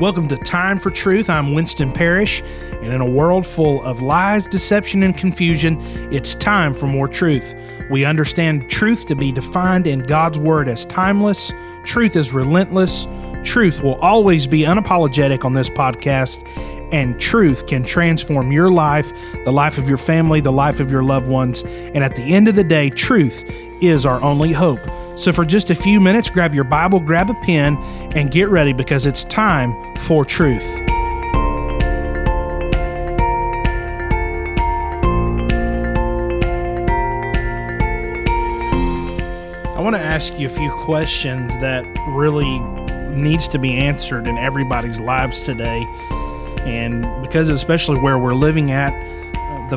Welcome to Time for Truth. I'm Winston Parrish, and in a world full of lies, deception, and confusion, it's time for more truth. We understand truth to be defined in God's Word as timeless, truth is relentless, truth will always be unapologetic on this podcast, and truth can transform your life, the life of your family, the life of your loved ones. And at the end of the day, truth is our only hope. So, for just a few minutes, grab your Bible, grab a pen, and get ready because it's time for truth. I want to ask you a few questions that really needs to be answered in everybody's lives today. And because especially where we're living at,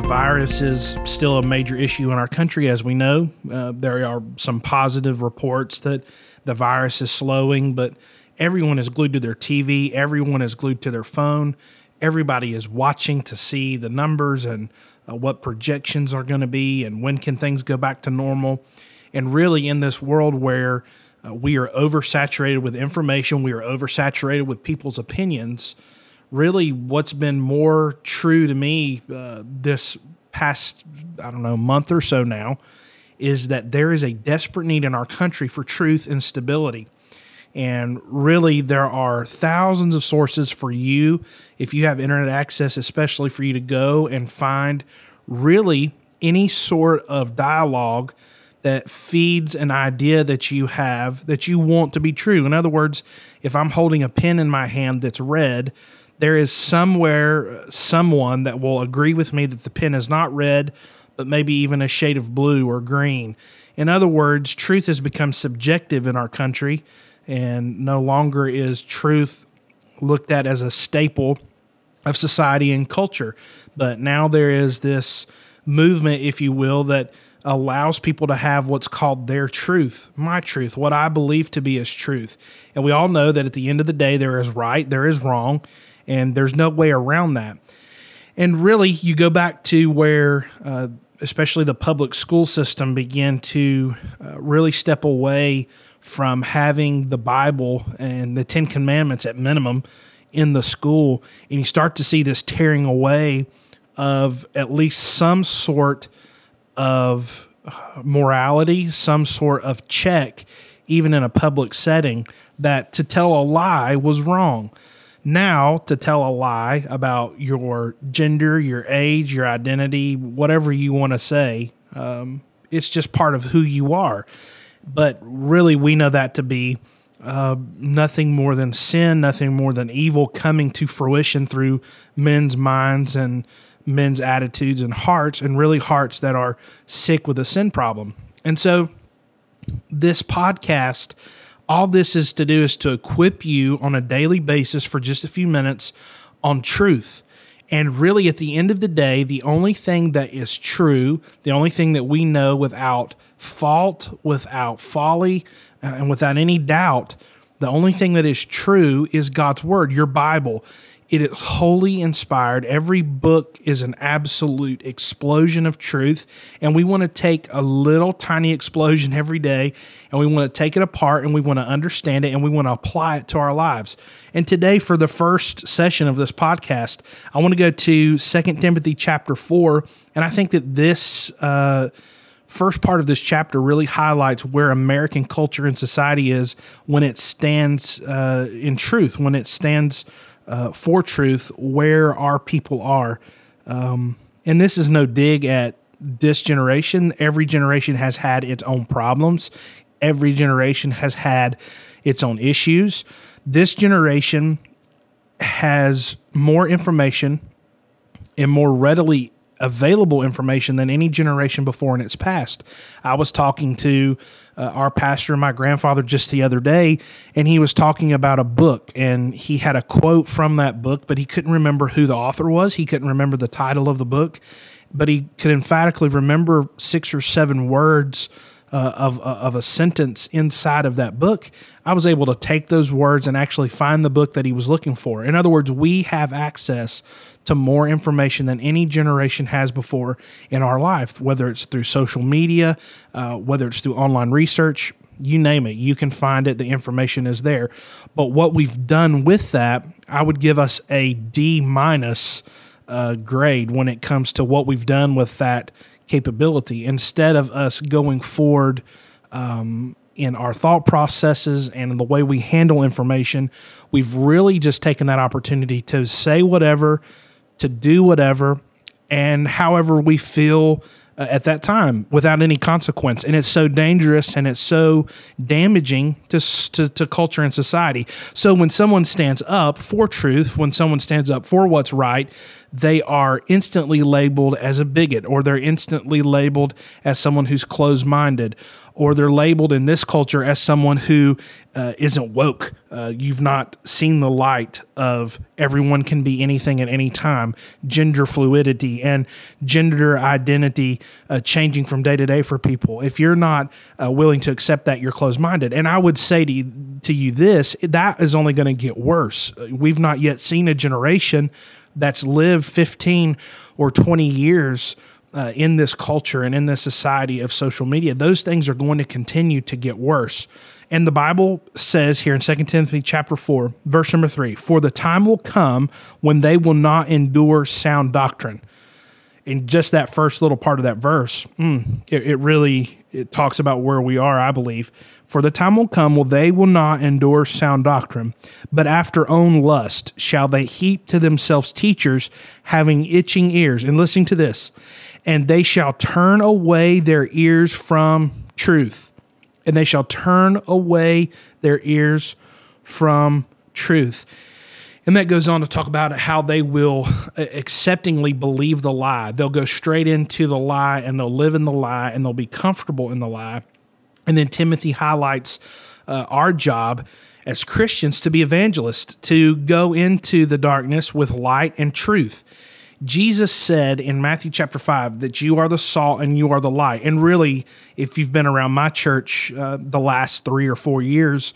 the virus is still a major issue in our country, as we know. Uh, there are some positive reports that the virus is slowing, but everyone is glued to their TV, everyone is glued to their phone, everybody is watching to see the numbers and uh, what projections are going to be and when can things go back to normal. And really, in this world where uh, we are oversaturated with information, we are oversaturated with people's opinions really what's been more true to me uh, this past, I don't know, month or so now is that there is a desperate need in our country for truth and stability. And really, there are thousands of sources for you, if you have internet access, especially for you to go and find really any sort of dialogue that feeds an idea that you have that you want to be true. In other words, if I'm holding a pen in my hand that's red, there is somewhere uh, someone that will agree with me that the pen is not red, but maybe even a shade of blue or green. In other words, truth has become subjective in our country, and no longer is truth looked at as a staple of society and culture. But now there is this movement, if you will, that allows people to have what's called their truth, my truth, what I believe to be as truth. And we all know that at the end of the day, there is right, there is wrong, and there's no way around that. And really, you go back to where, uh, especially the public school system, began to uh, really step away from having the Bible and the Ten Commandments at minimum in the school, and you start to see this tearing away of at least some sort of morality, some sort of check, even in a public setting, that to tell a lie was wrong. Now, to tell a lie about your gender, your age, your identity, whatever you want to say, um, it's just part of who you are. But really, we know that to be uh, nothing more than sin, nothing more than evil coming to fruition through men's minds and men's attitudes and hearts, and really hearts that are sick with a sin problem. And so, this podcast all this is to do is to equip you on a daily basis for just a few minutes on truth. And really, at the end of the day, the only thing that is true, the only thing that we know without fault, without folly, uh, and without any doubt, the only thing that is true is God's Word, your Bible. It is wholly inspired. Every book is an absolute explosion of truth. And we want to take a little tiny explosion every day and we want to take it apart and we want to understand it and we want to apply it to our lives. And today, for the first session of this podcast, I want to go to Second Timothy chapter 4. And I think that this. Uh, first part of this chapter really highlights where American culture and society is when it stands uh, in truth, when it stands uh, for truth where our people are. Um, and this is no dig at this generation. Every generation has had its own problems, every generation has had its own issues. This generation has more information and more readily available information than any generation before in its past. I was talking to uh, our pastor and my grandfather just the other day, and he was talking about a book, and he had a quote from that book, but he couldn't remember who the author was. He couldn't remember the title of the book, but he could emphatically remember six or seven words uh, of, uh, of a sentence inside of that book, I was able to take those words and actually find the book that he was looking for. In other words, we have access to more information than any generation has before in our life, whether it's through social media, uh, whether it's through online research. you name it, you can find it. The information is there. But what we've done with that, I would give us a D minus uh, grade when it comes to what we've done with that capability. Instead of us going forward um, in our thought processes and in the way we handle information, we've really just taken that opportunity to say whatever, to do whatever, and however we feel uh, at that time without any consequence. And it's so dangerous and it's so damaging to, to, to, culture and society. So when someone stands up for truth, when someone stands up for what's right, they are instantly labeled as a bigot or they're instantly labeled as someone who's closed minded or they're labeled in this culture as someone who uh, not woke. Uh, you've not seen the light of everyone can be anything at any time, gender fluidity and gender identity uh, changing from day to day for people. If you're not uh, willing to accept that, you're closed minded. And I would say to to you this that is only going to get worse. We've not yet seen a generation that's lived 15 or 20 years uh, in this culture and in this society of social media, those things are going to continue to get worse. And the Bible says here in 2 Timothy chapter 4, verse number 3, for the time will come when they will not endure sound doctrine. In just that first little part of that verse, mm, it, it really it talks about where we are, I believe. For the time will come when they will not endure sound doctrine, but after own lust shall they heap to themselves teachers having itching ears. And listening to this, and they shall turn away their ears from truth. And they shall turn away their ears from truth. And that goes on to talk about how they will uh, acceptingly believe the lie. They'll go straight into the lie and they'll live in the lie and they'll be comfortable in the lie. And then Timothy highlights uh, our job as Christians to be evangelists, to go into the darkness with light and truth. Jesus said in Matthew chapter 5 that you are the salt and you are the light. And really, if you've been around my church uh, the last three or four years,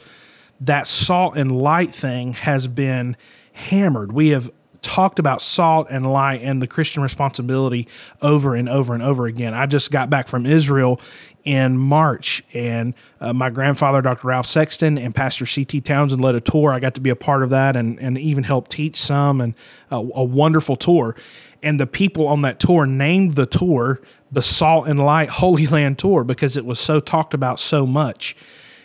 that salt and light thing has been hammered. We have talked about salt and light and the Christian responsibility over and over and over again. I just got back from Israel in March, and uh, my grandfather, Dr. Ralph Sexton, and Pastor C.T. Townsend led a tour. I got to be a part of that and, and even help teach some, and uh, a wonderful tour. And the people on that tour named the tour the Salt and Light Holy Land Tour because it was so talked about so much.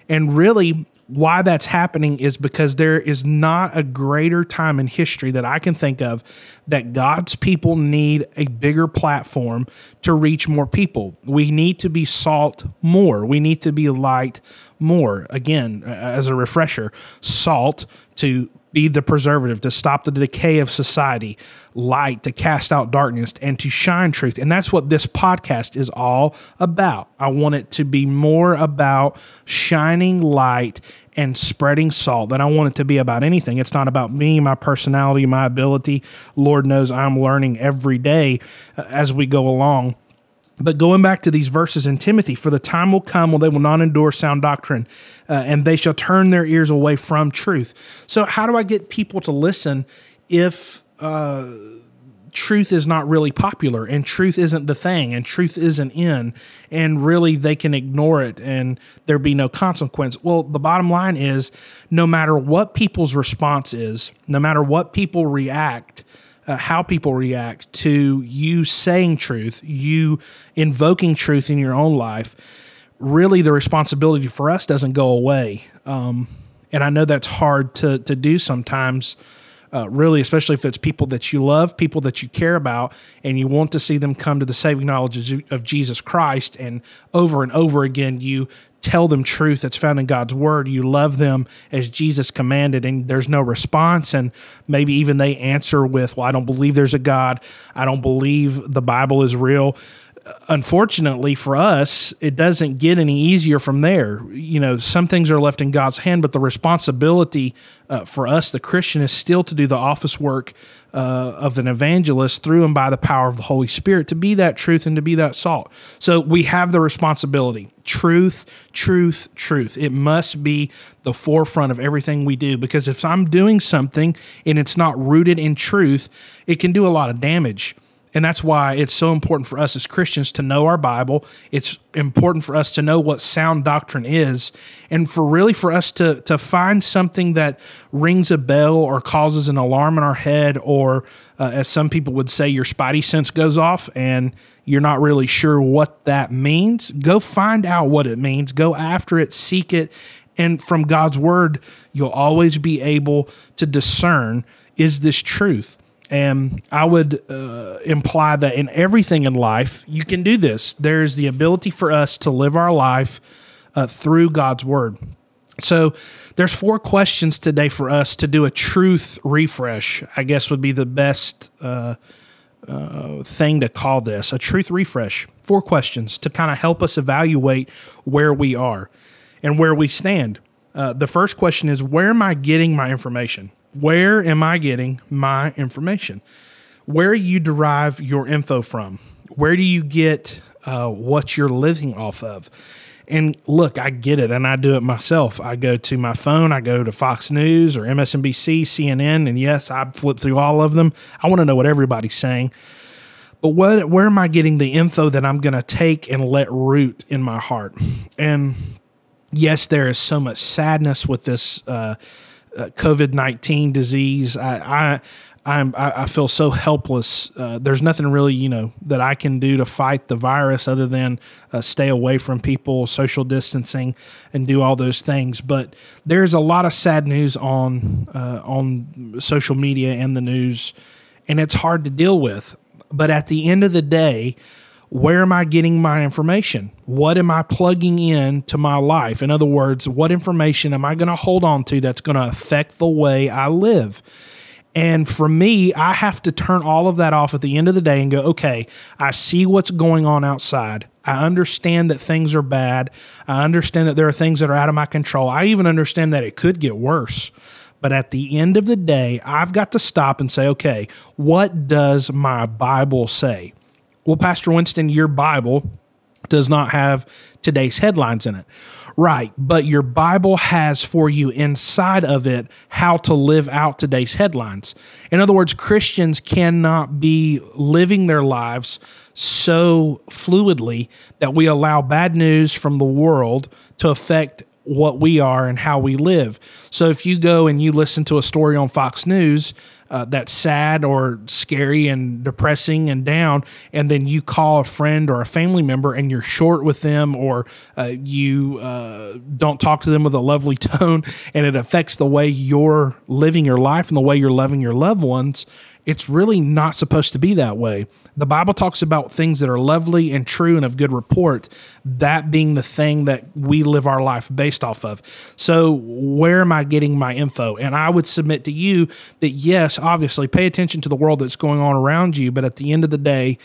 And really, why that's happening is because there is not a greater time in history that I can think of that God's people need a bigger platform to reach more people. We need to be salt more. We need to be light more. Again, as a refresher, salt to be the preservative, to stop the decay of society, light to cast out darkness, and to shine truth. And that's what this podcast is all about. I want it to be more about shining light and spreading salt than I want it to be about anything. It's not about me, my personality, my ability. Lord knows I'm learning every day uh, as we go along. But going back to these verses in Timothy, for the time will come when they will not endure sound doctrine, uh, and they shall turn their ears away from truth. So, how do I get people to listen if uh, truth is not really popular and truth isn't the thing and truth isn't in, and really they can ignore it and there be no consequence? Well, the bottom line is no matter what people's response is, no matter what people react, uh, how people react to you saying truth, you invoking truth in your own life, really the responsibility for us doesn't go away. Um, and I know that's hard to to do sometimes. Uh, really, especially if it's people that you love, people that you care about, and you want to see them come to the saving knowledge of Jesus Christ. And over and over again, you tell them truth that's found in God's word. You love them as Jesus commanded, and there's no response. And maybe even they answer with, Well, I don't believe there's a God. I don't believe the Bible is real. Unfortunately for us, it doesn't get any easier from there. You know, some things are left in God's hand, but the responsibility uh, for us, the Christian, is still to do the office work uh, of an evangelist through and by the power of the Holy Spirit to be that truth and to be that salt. So we have the responsibility truth, truth, truth. It must be the forefront of everything we do because if I'm doing something and it's not rooted in truth, it can do a lot of damage. And that's why it's so important for us as Christians to know our Bible. It's important for us to know what sound doctrine is and for really for us to to find something that rings a bell or causes an alarm in our head or uh, as some people would say your spidey sense goes off and you're not really sure what that means. Go find out what it means. Go after it, seek it, and from God's word, you'll always be able to discern is this truth? And I would uh, imply that in everything in life, you can do this. There's the ability for us to live our life uh, through God's word. So there's four questions today for us to do a truth refresh. I guess would be the best uh, uh, thing to call this a truth refresh. Four questions to kind of help us evaluate where we are and where we stand. Uh, the first question is Where am I getting my information? Where am I getting my information? Where you derive your info from? Where do you get uh, what you're living off of? And look, I get it, and I do it myself. I go to my phone, I go to Fox News or MSNBC, CNN, and yes, I flip through all of them. I want to know what everybody's saying. But what, where am I getting the info that I'm going to take and let root in my heart? And yes, there is so much sadness with this uh, COVID nineteen disease. I, I I'm I, feel so helpless. Uh, there's nothing really you know that I can do to fight the virus other than uh, stay away from people, social distancing, and do all those things. But there's a lot of sad news on uh, on social media and the news, and it's hard to deal with. But at the end of the day, where am I getting my information? What am I plugging in to my life? In other words, what information am I going to hold on to that's going to affect the way I live? And for me, I have to turn all of that off at the end of the day and go, okay, I see what's going on outside. I understand that things are bad. I understand that there are things that are out of my control. I even understand that it could get worse. But at the end of the day, I've got to stop and say, okay, what does my Bible say? Well, Pastor Winston, your Bible does not have today's headlines in it. Right, but your Bible has for you inside of it how to live out today's headlines. In other words, Christians cannot be living their lives so fluidly that we allow bad news from the world to affect what we are and how we live. So if you go and you listen to a story on Fox News, uh, that's sad or scary and depressing and down, and then you call a friend or a family member and you're short with them or uh, you uh, don't talk to them with a lovely tone, and it affects the way you're living your life and the way you're loving your loved ones, it's really not supposed to be that way. The Bible talks about things that are lovely and true and of good report, that being the thing that we live our life based off of. So, where am I getting my info? And I would submit to you that yes, obviously, pay attention to the world that's going on around you, but at the end of the day,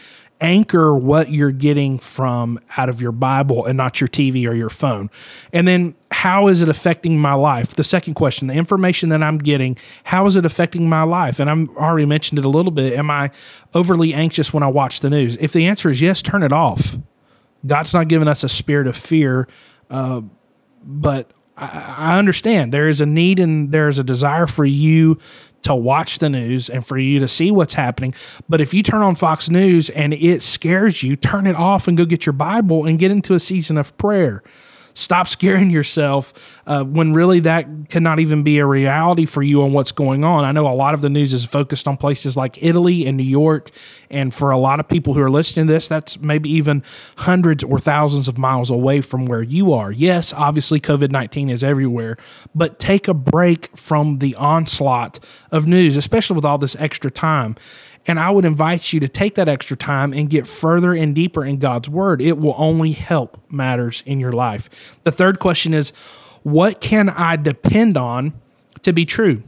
anchor what you're getting from out of your Bible and not your TV or your phone. And then how is it affecting my life? The second question, the information that I'm getting, how is it affecting my life? And I'm already mentioned it a little bit. Am I overly anxious when I watch the news? If the answer is yes, turn it off. God's not giving us a spirit of fear, uh, but I, I understand there is a need and there is a desire for you to watch the news and for you to see what's happening. But if you turn on Fox News and it scares you, turn it off and go get your Bible and get into a season of prayer. Stop scaring yourself uh, when really that cannot even be a reality for you on what's going on. I know a lot of the news is focused on places like Italy and New York. And for a lot of people who are listening to this, that's maybe even hundreds or thousands of miles away from where you are. Yes, obviously, COVID 19 is everywhere, but take a break from the onslaught of news, especially with all this extra time. And I would invite you to take that extra time and get further and deeper in God's word. It will only help matters in your life. The third question is what can I depend on to be true?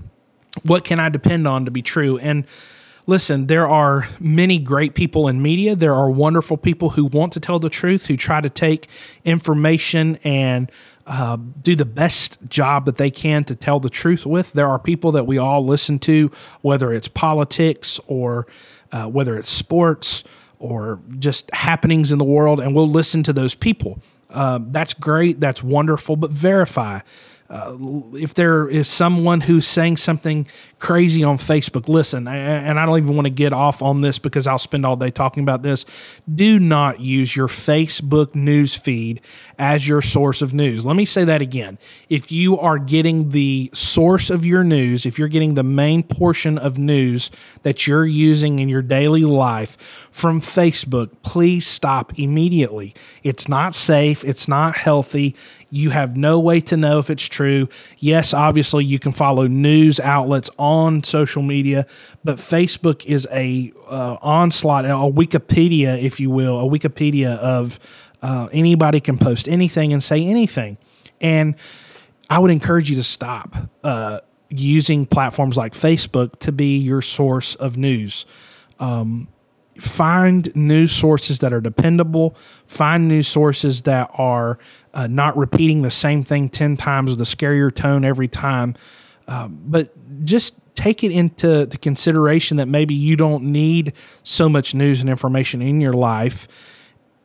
What can I depend on to be true? And listen, there are many great people in media. There are wonderful people who want to tell the truth, who try to take information and uh, do the best job that they can to tell the truth with. There are people that we all listen to, whether it's politics or uh, whether it's sports or just happenings in the world, and we'll listen to those people. Uh, that's great. That's wonderful, but verify. Uh, if there is someone who's saying something crazy on Facebook, listen, and I don't even want to get off on this because I'll spend all day talking about this. Do not use your Facebook news feed as your source of news. Let me say that again. If you are getting the source of your news, if you're getting the main portion of news that you're using in your daily life from Facebook, please stop immediately. It's not safe, it's not healthy. You have no way to know if it's true. Yes, obviously, you can follow news outlets on social media, but Facebook is a uh, onslaught, a Wikipedia, if you will, a Wikipedia of uh, anybody can post anything and say anything. And I would encourage you to stop uh, using platforms like Facebook to be your source of news. Um, find news sources that are dependable, find news sources that are uh, not repeating the same thing 10 times with a scarier tone every time. Um, but just take it into consideration that maybe you don't need so much news and information in your life.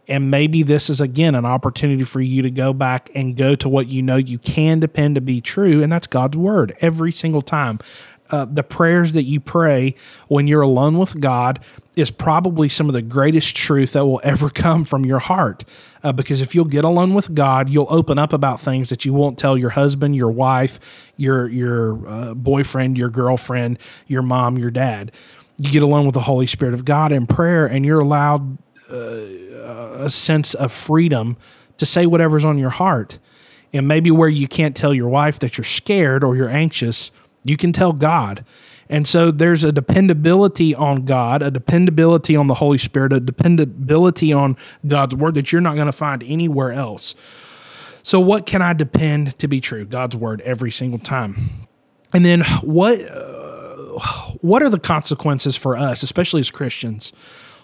And maybe this is again an opportunity for you to go back and go to what you know you can depend to be true, and that's God's word every single time uh, the prayers that you pray when you're alone with God is probably some of the greatest truth that will ever come from your heart. Uh, because if you'll get alone with God, you'll open up about things that you won't tell your husband, your wife, your your uh, boyfriend, your girlfriend, your mom, your dad. You get alone with the Holy Spirit of God in prayer, and you're allowed uh, a sense of freedom to say whatever's on your heart. And maybe where you can't tell your wife that you're scared or you're anxious, you can tell God. And so there's a dependability on God, a dependability on the Holy Spirit, a dependability on God's word that you're not going to find anywhere else. So, what can I depend to be true? God's word every single time. And then, what uh, what are the consequences for us, especially as Christians,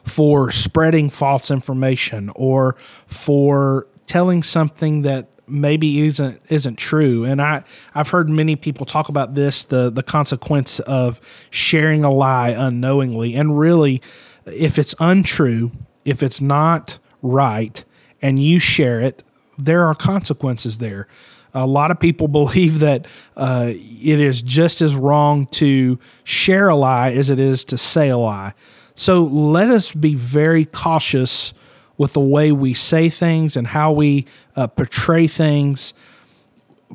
for spreading false information or for telling something that maybe isn't isn't true. And I I've heard many people talk about this the the consequence of sharing a lie unknowingly. And really, if it's untrue, if it's not right, and you share it, there are consequences there. A lot of people believe that uh, it is just as wrong to share a lie as it is to say a lie. So let us be very cautious with the way we say things and how we uh, portray things,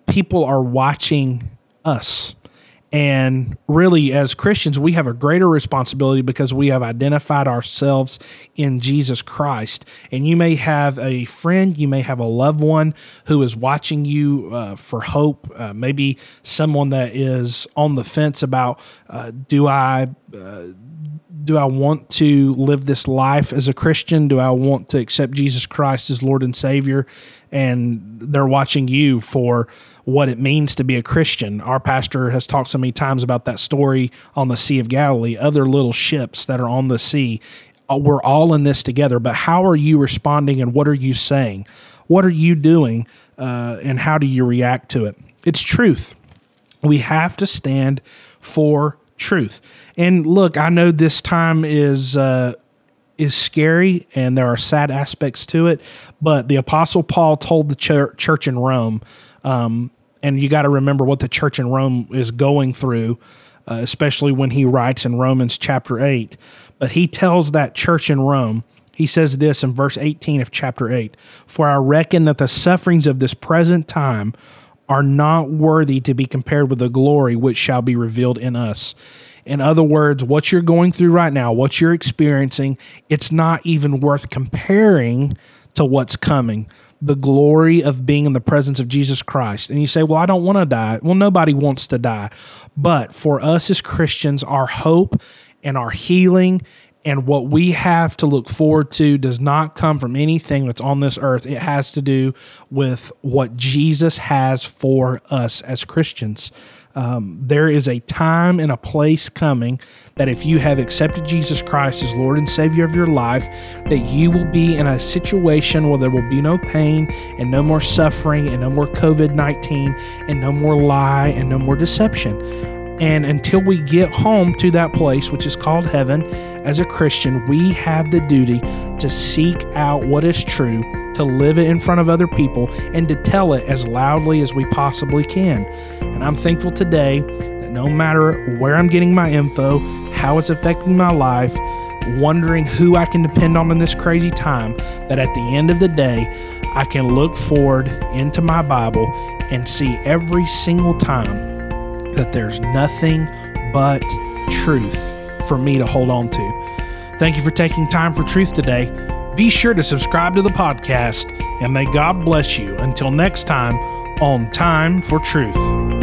people are watching us. And really, as Christians, we have a greater responsibility because we have identified ourselves in Jesus Christ. And you may have a friend, you may have a loved one who is watching you uh, for hope, uh, maybe someone that is on the fence about uh, do I uh, do I want to live this life as a Christian? Do I want to accept Jesus Christ as Lord and Savior? And they're watching you for what it means to be a Christian. Our pastor has talked so many times about that story on the Sea of Galilee, other little ships that are on the sea. Uh, we're all in this together, but how are you responding and what are you saying? What are you doing uh, and how do you react to it? It's truth. We have to stand for truth. And look, I know this time is uh, is scary and there are sad aspects to it, but the Apostle Paul told the church, church in Rome, um, and you got to remember what the church in Rome is going through, uh, especially when he writes in Romans chapter 8. But he tells that church in Rome, he says this in verse 18 of chapter 8 For I reckon that the sufferings of this present time are not worthy to be compared with the glory which shall be revealed in us. In other words, what you're going through right now, what you're experiencing, it's not even worth comparing to what's coming. The glory of being in the presence of Jesus Christ. And you say, Well, I don't want to die. Well, nobody wants to die. But for us as Christians, our hope and our healing and what we have to look forward to does not come from anything that's on this earth. It has to do with what Jesus has for us as Christians. Um, there is a time and a place coming that if you have accepted Jesus Christ as Lord and Savior of your life, that you will be in a situation where there will be no pain and no more suffering and no more COVID 19 and no more lie and no more deception. And until we get home to that place, which is called heaven, as a Christian, we have the duty to seek out what is true, to live it in front of other people, and to tell it as loudly as we possibly can. And I'm thankful today that no matter where I'm getting my info, how it's affecting my life, wondering who I can depend on in this crazy time, that at the end of the day, I can look forward into my Bible and see every single time that there's nothing but truth for me to hold on to. Thank you for taking time for truth today. Be sure to subscribe to the podcast, and may God bless you. Until next time, on Time for Truth.